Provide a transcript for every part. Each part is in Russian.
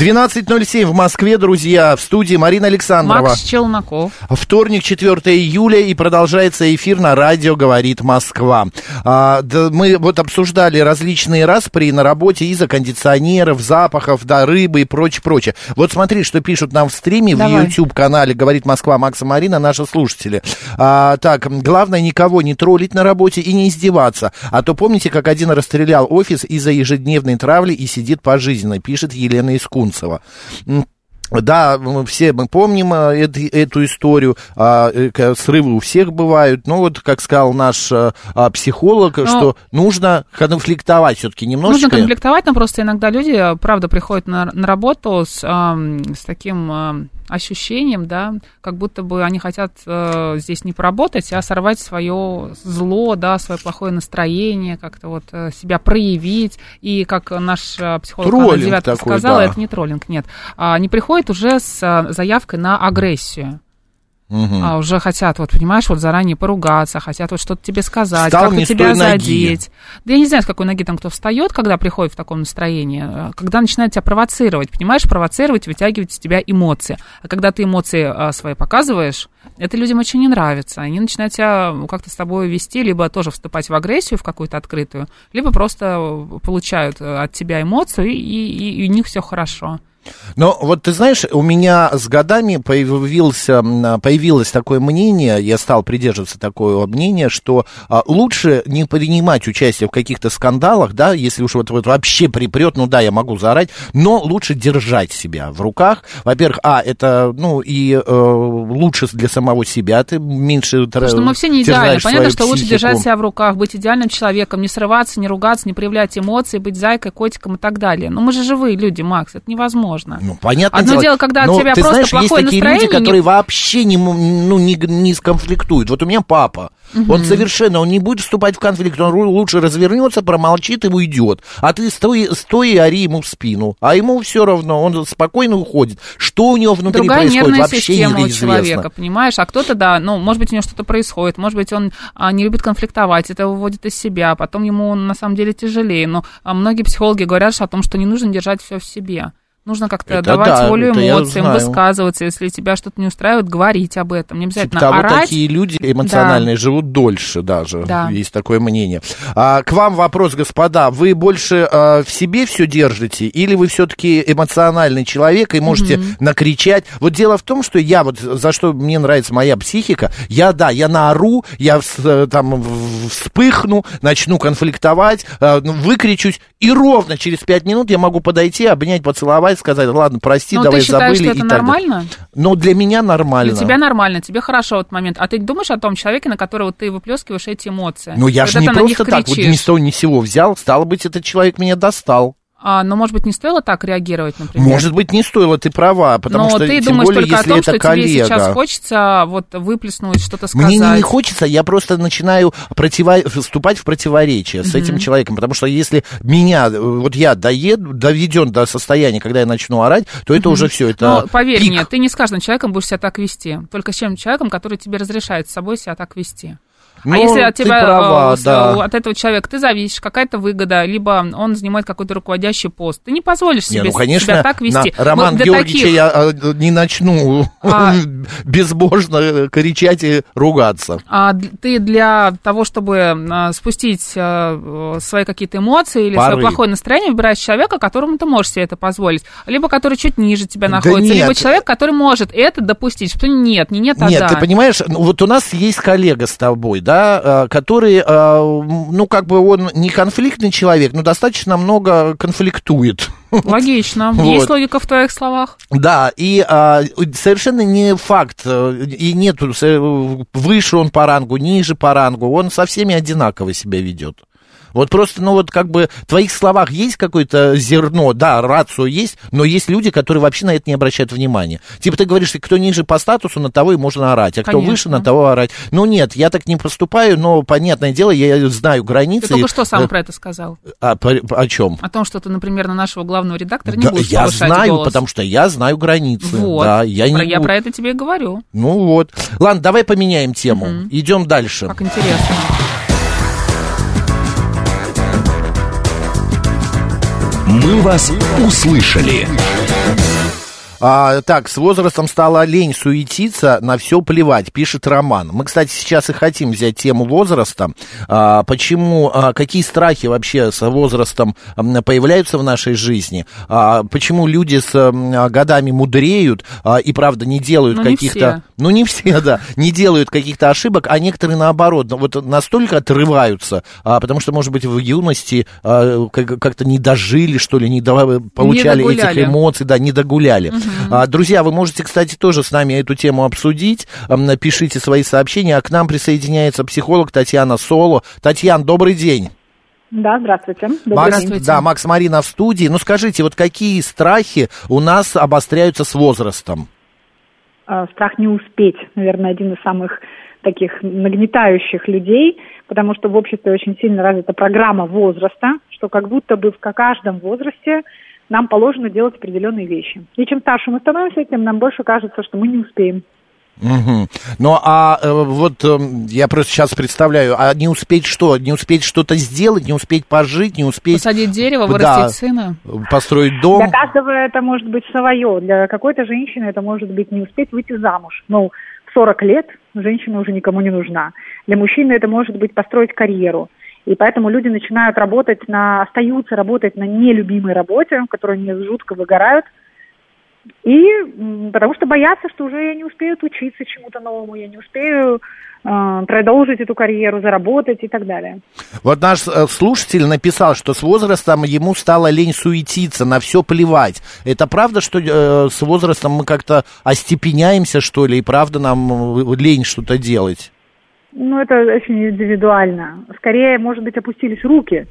12.07 в Москве, друзья, в студии Марина Александрова. Макс Челноков. Вторник, 4 июля, и продолжается эфир на радио «Говорит Москва». А, да, мы вот обсуждали различные распри на работе из-за кондиционеров, запахов, да, рыбы и прочее, прочее. Вот смотри, что пишут нам в стриме Давай. в YouTube-канале «Говорит Москва» Макса Марина, наши слушатели. А, так, главное никого не троллить на работе и не издеваться. А то помните, как один расстрелял офис из-за ежедневной травли и сидит пожизненно, пишет Елена Искунцева. М, Да, мы все мы помним а, эт- эту историю, а, э, срывы у всех бывают, но вот, как сказал наш а, психолог, что нужно конфликтовать все-таки немножечко. Нужно конфликтовать, но просто иногда люди, правда, приходят на, на работу с, с таким ощущением, да, как будто бы они хотят э, здесь не поработать, а сорвать свое зло, да, свое плохое настроение, как-то вот э, себя проявить. И как наш э, психолог Троллинг Девятка такой, сказала, да. это не троллинг, нет. А, Они приходят уже с а, заявкой на агрессию. Мгм. А уже хотят, вот, понимаешь, вот заранее поругаться, хотят вот что-то тебе сказать, как-то тебя той ноги. задеть. Да я не знаю, с какой ноги там кто встает, когда приходит в таком настроении, э, когда начинает тебя провоцировать, понимаешь, провоцировать, вытягивать из тебя эмоции. А когда ты эмоции а, свои показываешь, это людям очень не нравится. Они начинают тебя ну, как-то с тобой вести, либо тоже вступать в агрессию в какую-то открытую, либо просто э, получают э, от тебя эмоцию, и, и- и у них все хорошо. Но вот ты знаешь, у меня с годами появился, появилось такое мнение, я стал придерживаться такого мнения, что а, лучше не принимать участие в каких-то скандалах, да, если уж вот, вот вообще припрет, ну да, я могу заорать, но лучше держать себя в руках. Во-первых, а, это, ну, и э, лучше для самого себя, ты меньше Потому что мы все не идеальны. Понятно, что лучше психику. держать себя в руках, быть идеальным человеком, не срываться, не ругаться, не проявлять эмоции, быть зайкой, котиком и так далее. Но мы же живые люди, Макс, это невозможно. Ну, понятно. Одно дело, когда от Но тебя ты просто знаешь, есть плохое такие настроение, люди, не- которые вообще не, ну, не, не сконфликтуют. Вот у меня папа. Он совершенно, он не будет вступать в конфликт, он лучше развернется, промолчит и уйдет. А ты стой, стой и ори ему в спину. А ему все равно, он спокойно уходит. Что у него внутри Другая происходит, нервная вообще система у неизвестно. человека, понимаешь? А кто-то, да, ну, может быть, у него что-то происходит, может быть, он а, не любит конфликтовать, это выводит из себя, потом ему на самом деле тяжелее. Но а, многие психологи говорят о том, что не нужно держать все в себе. Нужно как-то Это давать да, волю эмоциям, высказываться. Если тебя что-то не устраивает, говорить об этом. Не обязательно Типа того, орать. такие люди эмоциональные живут дольше даже. Да. Есть такое мнение. А, к вам вопрос, господа. Вы больше а, в себе все держите, или вы все-таки эмоциональный человек и можете накричать? Вот дело в том, что я вот за что мне нравится моя психика, я да, я наору, я э, там вспыхну, начну конфликтовать, а, ну, выкричусь, и ровно через пять минут я могу подойти, обнять, поцеловать, сказать, ладно, прости, Но давай ты считаешь, забыли. что это и так далее. нормально? Но для меня нормально. Для тебя нормально, тебе хорошо в этот момент. А ты думаешь о том человеке, на которого ты выплескиваешь эти эмоции? Ну, я же не просто так, вот ни с того ни сего взял, стало быть, этот человек меня достал. А, но, может быть, не стоило так реагировать, например? Может быть, не стоило, ты права, потому но что, ты тем думаешь более, только о если том, это что коллега. тебе сейчас хочется вот выплеснуть, что-то сказать. Мне не, не хочется, я просто начинаю противо... вступать в противоречие с этим человеком, потому что если меня, э, вот я доеду, доведен до состояния, когда я начну орать, то это уже все, это Но поверь пик. мне, ты не с каждым человеком будешь себя так вести. Только с тем человеком, который тебе разрешает с собой себя так вести. Ну, а если от ты тебя, права, э, с- да. от этого человека ты зависишь, какая-то выгода, либо он занимает какой-то руководящий пост, ты не позволишь Не, себе ну, конечно, себя так вести. на Роман Вот Георгиевича таких- я э, не начну А. безбожно э, кричать и ругаться. А ты для того, чтобы спустить свои какие-то эмоции или Порыв. свое плохое настроение, выбираешь человека, которому ты можешь себе это позволить. Либо который чуть ниже тебя Да находится, нет. либо человек, который может это допустить. Что нет, не нет, а Нет, да. ты понимаешь, ну, вот у нас есть коллега с тобой, такой, да, э, который, э, ну, как бы он не конфликтный человек, но достаточно много конфликтует. Логично. Вот. Есть логика в твоих словах? Да, и а, совершенно не факт, э, и нету, э, выше он по рангу, ниже по рангу, он со всеми одинаково себя ведет. Вот просто, ну вот как бы в твоих словах есть какое-то зерно, да, рацию есть, но есть люди, которые вообще на это не обращают внимания. Типа ты говоришь, кто ниже по статусу, на того и можно орать, а кто Конечно. выше, на того орать. Ну нет, я так не поступаю, но, понятное дело, я знаю границы. Ты только что сам Э, про это сказал. а, по- о чем? О том, что ты, например, на нашего главного редактора не Да, будешь я знаю, голос. потому что я знаю границы. Вот. Да, я не Про- я буду. про это тебе и говорю. Ну вот. Ладно, давай поменяем тему. Идем дальше. Как интересно. «Мы вас услышали». А, так, с возрастом стала лень суетиться, на все плевать, пишет Роман. Мы, кстати, сейчас и хотим взять тему возраста. А, почему, а, какие страхи вообще с возрастом появляются в нашей жизни? А, почему люди с м, годами мудреют а, и, правда, не делают Ну, не каких-то... Ну, не все, да, не делают каких-то ошибок, а некоторые наоборот, ну, вот настолько отрываются, а, потому что, может быть, в юности а, как- как-то не дожили, что ли, не до- получали этих догуляли. эмоций, да, не догуляли. А, друзья, вы можете, кстати, тоже с нами эту тему обсудить. Напишите свои сообщения, а к нам присоединяется психолог Татьяна Соло. Татьяна, добрый день. Да, здравствуйте. Добрый Макс, день. Здравствуйте. да, Макс Марина в студии. Ну, скажите, вот какие страхи у нас обостряются с возрастом? Э, Страх не успеть, наверное, один из самых таких нагнетающих людей, потому что в обществе очень сильно развита программа возраста, что как будто бы в каждом возрасте нам положено делать определенные вещи. И чем старше мы становимся, тем нам больше кажется, что мы не успеем. Мгм. Ну, а э, вот эм, я просто сейчас представляю, а не успеть что? Не успеть что-то сделать, не успеть пожить, не успеть Посадить дерево, Да. вырастить сына. построить дом? Для каждого это может быть свое. Для какой-то женщины это может быть не успеть выйти замуж. Ну, в 40 лет женщина уже никому не нужна. Для мужчины это может быть построить карьеру. И поэтому люди начинают работать на, остаются работать на нелюбимой работе, в которой они жутко выгорают. И потому что боятся, что уже я не успею учиться чему-то новому, я не успею э, продолжить эту карьеру, заработать и так далее. Вот наш э, слушатель написал, что с возрастом ему стало лень суетиться, на все плевать. Это правда, что э, с возрастом мы как-то остепеняемся, что ли, и правда нам э, лень что-то делать? Ну, это очень индивидуально. Скорее, может быть, опустились руки.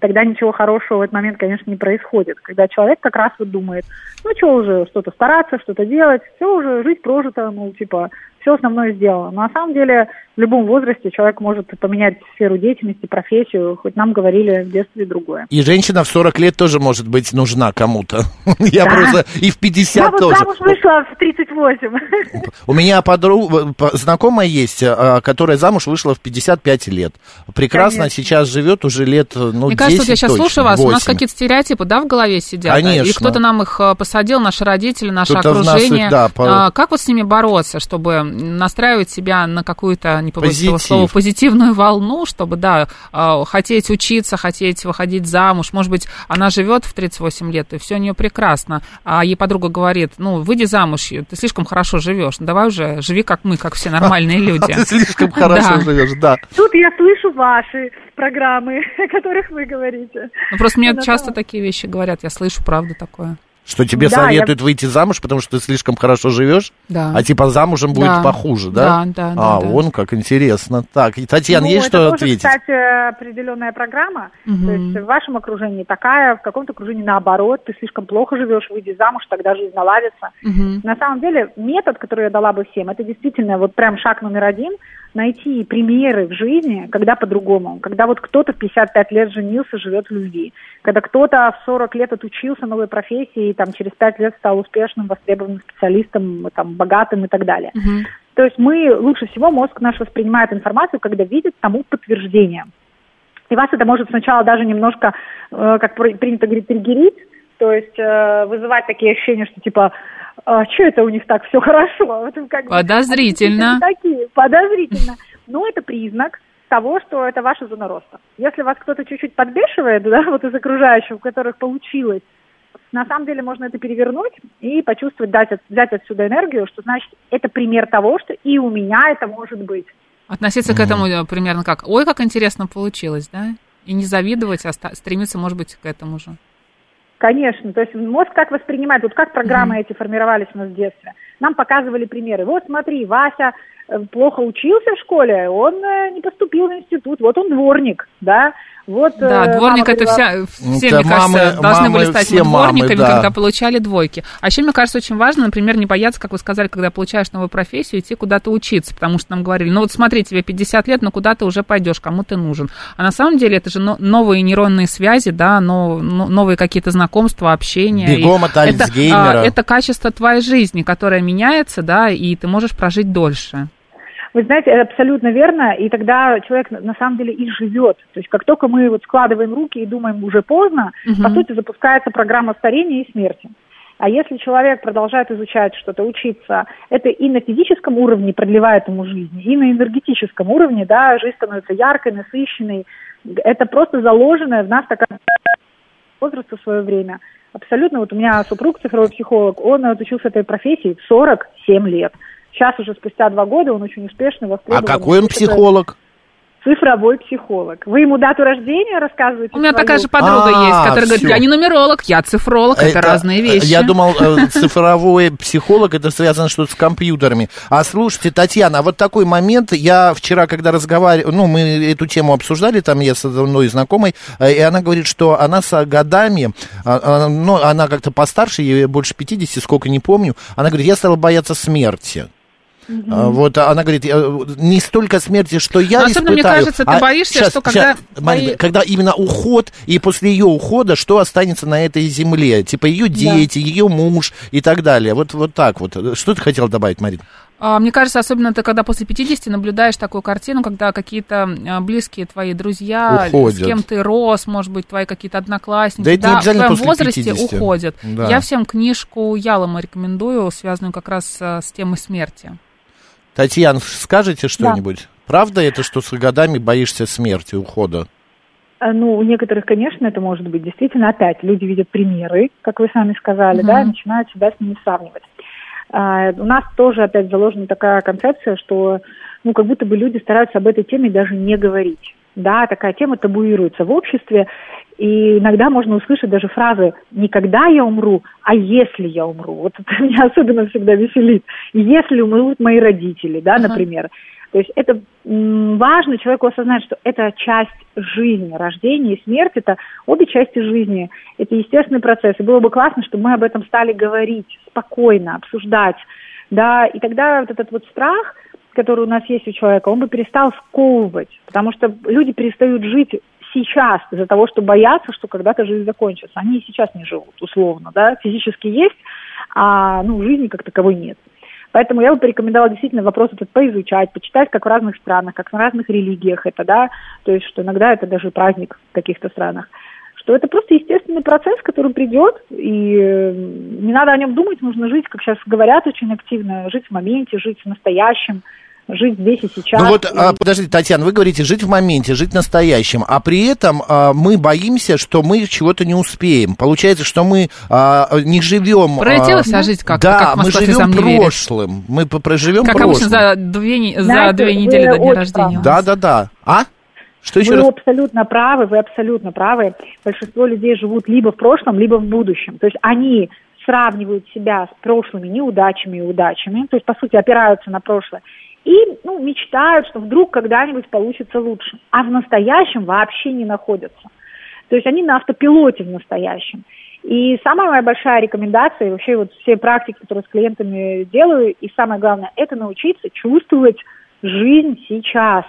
Тогда ничего хорошего в этот момент, конечно, не происходит. Когда человек как раз вот думает, ну, что уже, что-то стараться, что-то делать, все уже, жизнь прожита, ну, типа, все основное сделано. Но на самом деле в любом возрасте человек может поменять сферу деятельности, профессию, хоть нам говорили в детстве другое. И женщина в 40 лет тоже может быть нужна кому-то. Я Да. просто и в 50 Я вот тоже. замуж вышла в 38. У меня подруга, по- знакомая есть, э, которая замуж вышла в 55 лет. Прекрасно Конечно. сейчас живет уже лет, ну, Мне кажется, вот я 10 сейчас точно, слушаю вас, у нас 8. какие-то стереотипы, да, в голове сидят? Конечно. И кто-то нам их э, посадил, наши родители, наше Кто-то в нас окружение. да, по- А, Как вот с ними бороться, чтобы настраивать себя на какую-то, не побоюсь этого слова, позитивную волну, чтобы, да, а, хотеть учиться, хотеть выходить замуж. Может быть, она живет в 38 лет, и все у нее прекрасно. А ей подруга говорит, ну, выйди замуж, ты слишком хорошо живешь, ну, давай уже живи как мы, как все нормальные люди. Ты слишком хорошо живешь, да. Тут я слышу ваши программы, о которых вы говорите. Ну, просто мне На часто такие вещи говорят, я слышу правду такое. Что тебе Да, советуют выйти замуж, потому что ты слишком хорошо живешь? Да. А типа замужем будет Да. похуже, да? Да, да, А, да, да. вон как интересно. Так, и, Татьяна, Ну, есть это что тоже, ответить? кстати, определенная программа. Мгм. То есть в вашем окружении такая, в каком-то окружении наоборот. Ты слишком плохо живешь, выйди замуж, тогда жизнь наладится. Мгм. На самом деле метод, который я дала бы всем, это действительно вот прям шаг номер один – найти примеры в жизни, когда по-другому. Когда вот кто-то в 55 лет женился, живет в любви. Когда кто-то в 40 лет отучился новой профессии и там через 5 лет стал успешным, востребованным специалистом, там, богатым и так далее. Мгм. То есть мы лучше всего мозг наш воспринимает информацию, когда видит тому подтверждение. И вас это может сначала даже немножко, э, как при- принято говорить, триггерить, то есть э, вызывать такие ощущения, что типа, что это у них так все хорошо? Вот им как бы- Подозрительно. они такие, подозрительно. Но это признак того, что это ваша зона роста. Если вас кто-то чуть-чуть подбешивает, да, вот из окружающих, у которых получилось, на самом деле можно это перевернуть и почувствовать, дать, от- взять отсюда энергию, что значит это пример того, что и у меня это может быть. Относиться к этому примерно как, ой, как интересно получилось, да? И не завидовать, а ста- стремиться, может быть, к этому же. Конечно, то есть мозг как воспринимает, вот как программы эти формировались у нас в детстве. Нам показывали примеры. Вот смотри, Вася э, плохо учился в школе, он э, не поступил в институт, вот он дворник, да, вот... Да, э, дворник это вся, все, Это мне кажется, мамы- должны мамы, были стать все мамы, дворниками, да. когда получали двойки. А еще, мне кажется, очень важно, например, не бояться, как вы сказали, когда получаешь новую профессию, идти куда-то учиться, потому что нам говорили, ну вот смотри, тебе 50 лет, но куда ты уже пойдешь, кому ты нужен. А на самом деле это же но- новые нейронные связи, да, но, но- новые какие-то знакомства, общения. Бегом от это, Альцгеймера. а, это качество твоей жизни, которое меняется, да, и ты можешь прожить дольше. Вы знаете, это абсолютно верно, и тогда человек на- самом деле и живет. То есть как только мы вот складываем руки и думаем уже поздно, Мгм. по сути запускается программа старения и смерти. А если человек продолжает изучать что-то, учиться, это и на физическом уровне продлевает ему жизнь, и на энергетическом уровне, да, жизнь становится яркой, насыщенной. Это просто заложенная в нас такая возраста в свое время. Абсолютно. Вот у меня супруг цифровой психолог, он отучился этой профессии в 47 лет. Сейчас уже спустя два года он очень успешный, А востребованный. какой он психолог? Цифровой психолог. Вы ему дату рождения рассказываете? У меня свою? такая же подруга А, есть, которая говорит, всё. я не нумеролог, я цифролог, это, разные э, вещи. Я думал, э, цифровой психолог, это связано что-то с компьютерами. А слушайте, Татьяна, а вот такой момент, я вчера, когда разговаривал, ну, мы эту тему обсуждали, там я с одной знакомой, э, и она говорит, что она с годами, а, а, ну, она как-то постарше, ей больше 50, сколько не помню, она говорит, я стала бояться смерти. А, Вот а она говорит, я- не столько смерти, что я Но особенно, мне испытаю, кажется, ты а боишься, щас, что когда Марина, твои- когда именно уход, и после ее ухода, что останется на этой земле? Типа ее дети, ее муж и так далее. Вот, вот так вот. Что ты хотела добавить, Марина? Мне кажется, особенно ты, когда после 50 наблюдаешь такую картину, когда какие-то близкие твои друзья, Уходят. с кем ты рос, может быть, твои какие-то одноклассники, Да это не в твоем возрасте 50. уходят. Да. Я всем книжку Ялома рекомендую, связанную как раз с темой смерти. Татьяна, скажете что-нибудь? Правда это, что с годами боишься смерти, ухода? А, Ну, у некоторых, конечно, это может быть. Действительно, опять люди видят примеры, как вы сами сказали, Мгм. да, и начинают себя с ними сравнивать. А, у нас тоже опять заложена такая концепция, что, ну, как будто бы люди стараются об этой теме даже не говорить. Да, такая тема табуируется в обществе, и иногда можно услышать даже фразы «не когда я умру, а если я умру». Вот это меня особенно всегда веселит. «Если умрут мои родители», да, Ага. например. То есть это важно человеку осознать, что это часть жизни, рождение и смерть, это обе части жизни, это естественный процесс. И было бы классно, чтобы мы об этом стали говорить спокойно, обсуждать, да, и тогда вот этот вот страх, который у нас есть у человека, он бы перестал сковывать, потому что люди перестают жить сейчас из-за того, что боятся, что когда-то жизнь закончится. Они и сейчас не живут, условно, да, физически есть, а, ну, жизни как таковой нет. Поэтому я бы порекомендовала действительно вопрос этот поизучать, почитать, как в разных странах, как в разных религиях это, да, то есть, что иногда это даже праздник в каких-то странах, что это просто естественный процесс, который придет, и э, не надо о нем думать, нужно жить, как сейчас говорят очень активно, жить в моменте, жить в настоящем, жить здесь и сейчас. Ну вот, И- а, подождите, Татьяна, вы говорите жить в моменте, жить настоящим, а при этом а, мы боимся, что мы чего-то не успеем. Получается, что мы а, не живем... Пролетела а, жизнь как-то, Да, как мы живем прошлым. Мы проживем Как прошлым. обычно за две, за Знаете, две недели до дня рождения. у нас. Да, да, да. А? Что еще вы раз? абсолютно правы, вы абсолютно правы. Большинство людей живут либо в прошлом, либо в будущем. То есть они сравнивают себя с прошлыми неудачами и удачами, то есть, по сути, опираются на прошлое, и ну, мечтают, что вдруг когда-нибудь получится лучше. А в настоящем вообще не находятся. То есть они на автопилоте в настоящем. И самая моя большая рекомендация, и вообще вот все практики, которые с клиентами делаю, и самое главное, это научиться чувствовать жизнь сейчас.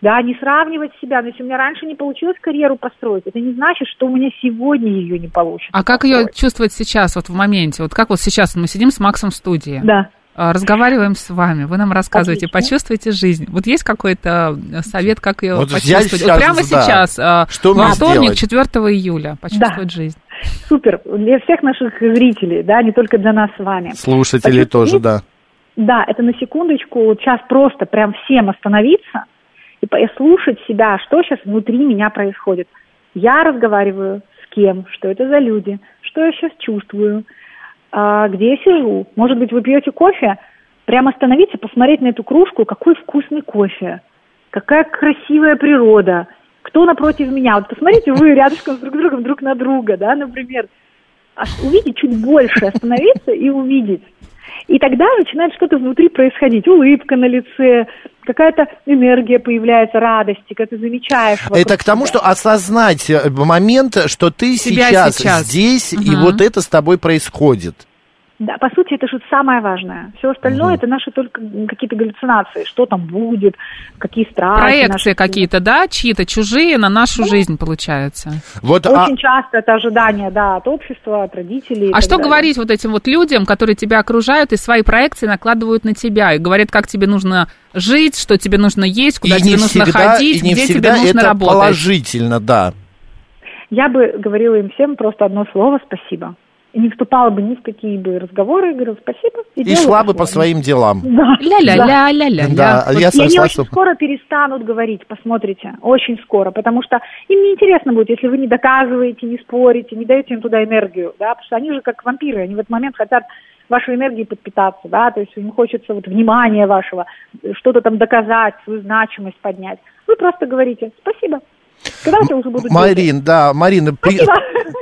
Да, не сравнивать себя. Но если у меня раньше не получилось карьеру построить, это не значит, что у меня сегодня ее не получится. А как ее чувствовать сейчас, вот в моменте? Вот как вот сейчас мы сидим с Максом в студии, Да. А, разговариваем с вами, вы нам рассказываете, Отлично. почувствуйте жизнь. Вот есть какой-то э, совет, как ее Вот почувствовать? сейчас, Вот прямо да. сейчас, Что во вторник, сделать? 4 июля, почувствовать жизнь. Супер. Для всех наших зрителей, да, не только для нас с вами. Слушатели Почувствуйте- тоже, да. Да, это на секундочку, вот сейчас просто прям всем остановиться и послушать себя, что сейчас внутри меня происходит. Я разговариваю с кем, что это за люди, что я сейчас чувствую, где я сижу. Может быть, вы пьете кофе, прям остановиться, посмотреть на эту кружку, какой вкусный кофе. какая красивая природа, кто напротив меня. Вот посмотрите вы рядышком друг другом, друг на друга, да, например. А увидеть чуть больше, остановиться и увидеть. И тогда начинает что-то внутри происходить. Улыбка на лице, какая-то энергия появляется, радости, когда ты замечаешь. Это к тому, себя. что осознать э, момент, что ты Себя сейчас, сейчас. здесь, и Мгм. вот это с тобой происходит. Да, по сути, это же самое важное. Все остальное это наши только какие-то галлюцинации. Что там будет, какие страхи. Проекции наши- какие-то, да, чьи-то чужие на нашу жизнь, получается. Вот, а- Очень часто это ожидание, да, от общества, от родителей. А что далее. говорить вот этим вот людям, которые тебя окружают и свои проекции накладывают на тебя и говорят, как тебе нужно жить, что тебе нужно есть, куда и тебе не нужно всегда, ходить, и не где всегда тебе нужно это работать. положительно, да. Я бы говорила им всем просто одно слово «спасибо». И не вступала бы ни в какие бы разговоры, говорила «спасибо». И, И шла бы по своим делам. Да. да. Ля-ля-ля-ля-ля. Да, я И они очень скоро перестанут говорить, посмотрите, очень скоро, потому что им не интересно будет, если вы не доказываете, не спорите, не даете им туда энергию, да, потому что они же как вампиры, они в этот момент хотят вашей энергией подпитаться, да, то есть им хочется вот внимания вашего, что-то там доказать, свою значимость поднять. Вы просто говорите «спасибо». Уже будут дети? Марин, да, Марина, при-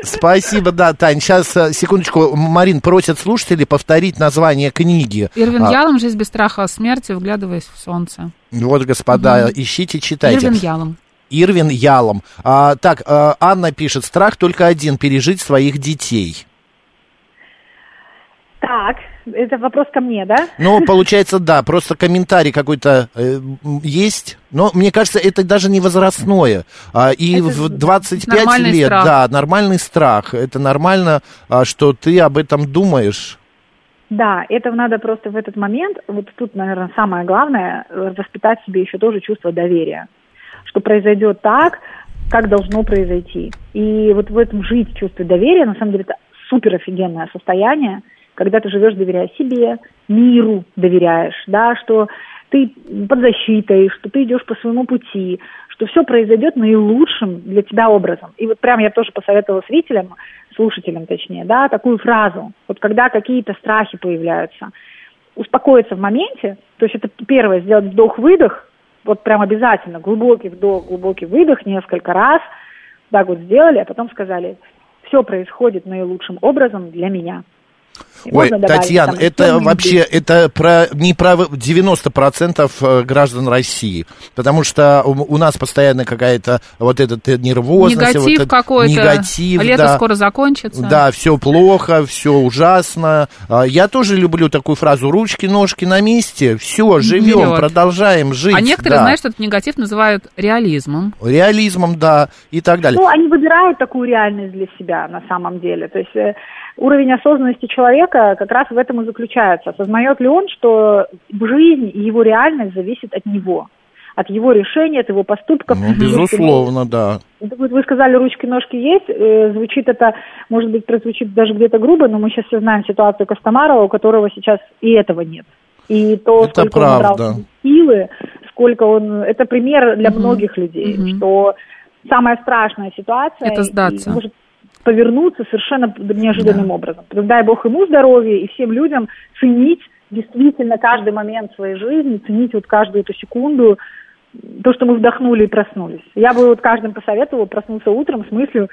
Спасибо. да, Тань. Сейчас, секундочку, Марин просят слушателей повторить название книги. Ирвин А, Ялом «Жизнь без страха смерти, вглядываясь в солнце». Вот, господа, ищите, читайте. Ирвин Ялом. Ирвин Ялом. А, так, а, Анна пишет, страх только один, пережить своих детей. Так, это вопрос ко мне, да? Ну, получается, да, просто комментарий какой-то э, есть, но мне кажется, это даже не возрастное. А, и Это в 25 нормальный лет, страх. да, нормальный страх. Это нормально, а, что ты об этом думаешь. Да, это надо просто в этот момент, вот тут, наверное, самое главное, э, воспитать себе еще тоже чувство доверия, что произойдет так, как должно произойти. И вот в этом жить чувство доверия, на самом деле, это супер офигенное состояние, когда ты живешь, доверяя себе, миру доверяешь, да, что ты под защитой, что ты идешь по своему пути, что все произойдет наилучшим для тебя образом. И вот прям я тоже посоветовала зрителям, слушателям точнее, да, такую фразу. Вот когда какие-то страхи появляются, успокоиться в моменте, то есть это первое, сделать вдох-выдох, вот прям обязательно, глубокий вдох, глубокий выдох несколько раз, так вот сделали, а потом сказали, все происходит наилучшим образом для меня. Ой, можно добавить Татьяна, там это вообще, это про, не про 90% э, граждан России, потому что у, у нас постоянно какая-то вот эта нервозность. Негатив вот этот какой-то. Негатив, Лето да. скоро закончится. Да, все плохо, все ужасно. А, Я тоже люблю такую фразу: ручки, ножки на месте, все, живем, Вперед. продолжаем жить. А некоторые, да. знаешь, этот негатив называют реализмом. реализмом, да, и так далее. Ну, они выбирают такую реальность для себя на самом деле. То есть э, уровень осознанности человека как раз в этом и заключается. Осознает ли он, что жизнь и его реальность зависит от него, от его решений, от его поступков. Ну, безусловно, да. Это Вот вы сказали, ручки-ножки есть. Э, Звучит это, может быть, прозвучит даже где-то грубо, но мы сейчас все знаем ситуацию Костомарова, у которого сейчас и этого нет. И то, Это сколько правда. он набрал силы, сколько он... Это пример для многих людей, Мгм. что самая страшная ситуация... Это сдаться. и может повернуться совершенно неожиданным образом. Поэтому дай Бог ему здоровья и всем людям ценить действительно каждый момент своей жизни, ценить вот каждую эту секунду, то, что мы вдохнули и проснулись. Я бы вот каждым посоветовала проснуться утром с мыслью,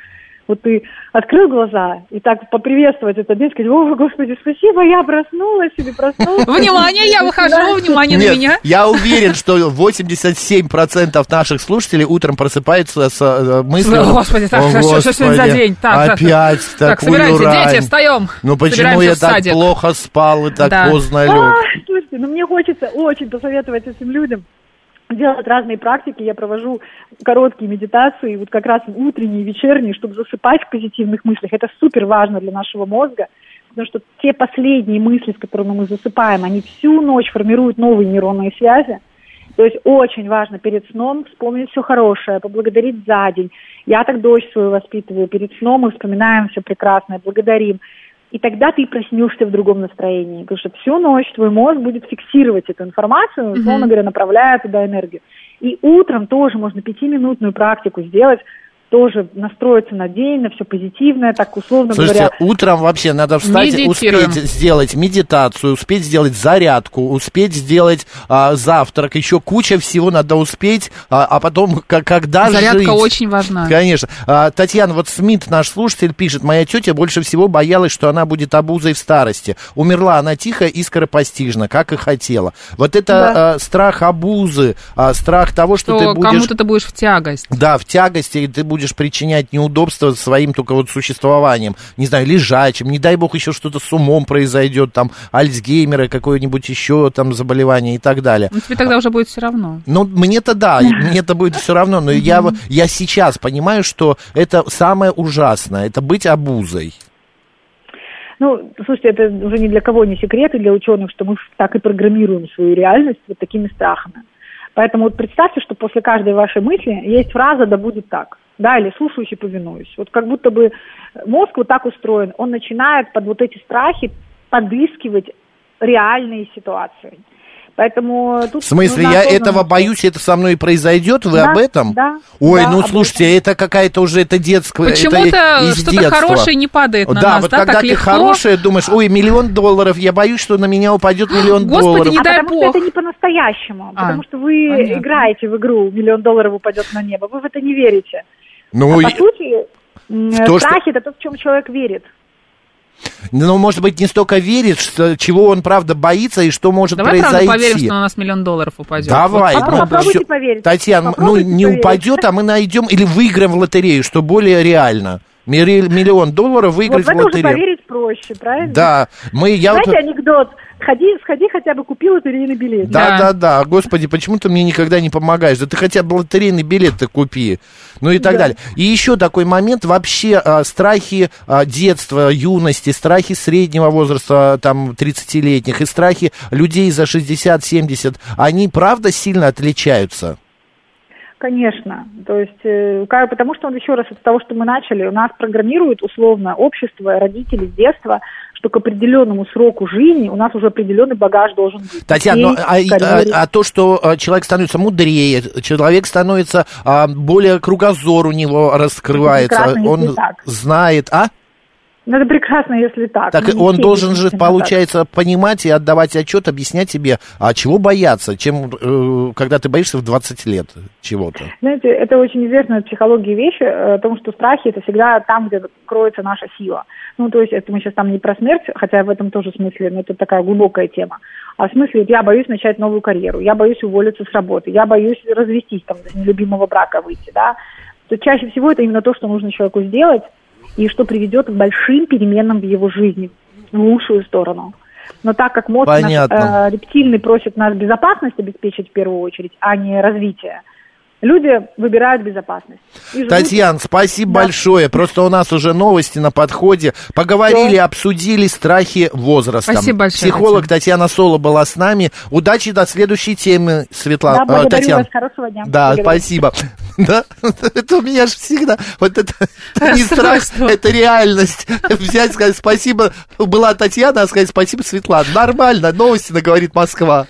вот ты открыл глаза и так поприветствовать этот день, сказать, о, Господи, спасибо, я проснулась или проснулся. Внимание, я выхожу, внимание на меня. я уверен, что 87% наших слушателей утром просыпаются с э, мыслью... Господи, так, «О, что- сегодня за день? Опять Так, рань. дети, встаем. Ну почему я так плохо спал и так поздно лег? Слушайте, ну мне хочется очень посоветовать этим людям делать разные практики. Я провожу короткие медитации, вот как раз утренние, вечерние, чтобы засыпать в позитивных мыслях. Это супер важно для нашего мозга, потому что те последние мысли, с которыми мы засыпаем, они всю ночь формируют новые нейронные связи. То есть очень важно перед сном вспомнить все хорошее, поблагодарить за день. Я так дочь свою воспитываю. Перед сном мы вспоминаем все прекрасное, благодарим. И тогда ты проснешься в другом настроении, потому что всю ночь твой мозг будет фиксировать эту информацию, условно говоря, направляя туда энергию. И утром тоже можно пятиминутную практику сделать, тоже настроиться на день, на все позитивное, так условно Слушайте, говоря. утром вообще надо встать, Медитируем. успеть сделать медитацию, успеть сделать зарядку, успеть сделать а, завтрак, еще куча всего надо успеть, а, а потом к- когда Зарядка жить? очень важна. Конечно. А, Татьяна, вот Смит, наш слушатель, пишет, моя тетя больше всего боялась, что она будет обузой в старости. Умерла она тихо и скоропостижно, как и хотела. Вот это Да. а, страх обузы, а, страх того, что, Что ты будешь... кому-то ты будешь в тягость. Да, в тягости и ты будешь причинять неудобства своим только вот существованием. Не знаю, лежачим, не дай бог еще что-то с умом произойдет, там, Альцгеймера, какое-нибудь еще там заболевание и так далее. Ну, тебе тогда уже будет все равно. Ну, мне-то да, мне-то будет все равно, но я, я сейчас понимаю, что это самое ужасное, это быть обузой. Ну, слушайте, это уже ни для кого не секрет, и для ученых, что мы так и программируем свою реальность вот такими страхами. Поэтому вот представьте, что после каждой вашей мысли есть фраза «да будет так», да, или «слушаюсь и повинуюсь». Вот как будто бы мозг вот так устроен, он начинает под вот эти страхи подыскивать реальные ситуации. Поэтому тут В смысле, я осознанно- этого боюсь, это со мной и произойдет, вы Да, об этом? да, Ой, да, ну слушайте, это какая-то уже, это детское, это Почему-то что-то хорошее не падает на да, нас, вот да, когда так ты легко. хорошая, думаешь, ой, миллион долларов, я боюсь, что на меня упадет миллион Господи, долларов. не а дай потому бог. что это не по-настоящему, А, потому что вы понятно. играете в игру «Миллион долларов упадет на небо», вы в это не верите. Ну, а и- по сути, то, что- страх это то, в чем человек верит. ну, может быть, не столько верит, что, чего он правда боится и что может Давай, правда, произойти. поверим, что на нас миллион долларов упадет. Давай, Вот Попро- ну, попробуйте поверить. Татьяна, Попробуйте ну не поверить. упадет, а мы найдем или выиграем в лотерею, что более реально. Миллион долларов Вот выиграть в это в уже лотерею. поверить проще, правильно? Да, мы, я вот- Знаете анекдот? Ходи, сходи хотя бы купи лотерейный билет. Да, Да. да, да. Господи, почему ты мне никогда не помогаешь? Да ты хотя бы лотерейный билет-то купи. Ну и так Да. далее. И еще такой момент, вообще а, страхи а, детства, юности, страхи среднего возраста, там, 30-летних, и страхи людей за 60-70, они правда сильно отличаются? Конечно. То есть, э, потому что, еще раз, от того, что мы начали, у нас программирует условно общество, родители с детства, что к определенному сроку жизни у нас уже определенный багаж должен быть. Татьяна, ну, а, а- а то, что а, человек становится мудрее, человек становится а, более кругозор у него раскрывается, он так. знает, а? Ну, это прекрасно, если так. Так Ну, он должен же, действительно так. получается, понимать и отдавать отчет, объяснять себе, а чего бояться, чем, э, когда ты боишься в 20 лет чего-то. Знаете, это очень известная в психологии вещь э, о том, что страхи это всегда там, где кроется наша сила. Ну, то есть это мы сейчас там не про смерть, хотя в этом тоже смысле, но это такая глубокая тема. А в смысле, я боюсь начать новую карьеру, я боюсь уволиться с работы, я боюсь развестись, там, из нелюбимого брака выйти, да. То чаще всего это именно то, что нужно человеку сделать, и что приведет к большим переменам в его жизни, в лучшую сторону. Но так как мозг наш, э, рептильный просит нас безопасность обеспечить в первую очередь, а не развитие, люди выбирают безопасность. Живут- Татьяна, спасибо Да. большое. Просто у нас уже новости на подходе. Поговорили, обсудили страхи возраста. Спасибо большое, Психолог Татьяна Соло была с нами. Удачи до следующей темы, Светлана. Да, э, благодарю Татьяна. вас, хорошего дня. Да, Благодарю. спасибо. Да, это у меня же всегда, вот это не страх, это реальность. Взять, сказать спасибо, была Татьяна, а сказать спасибо Светлана. Нормально, новости, говорит Москва.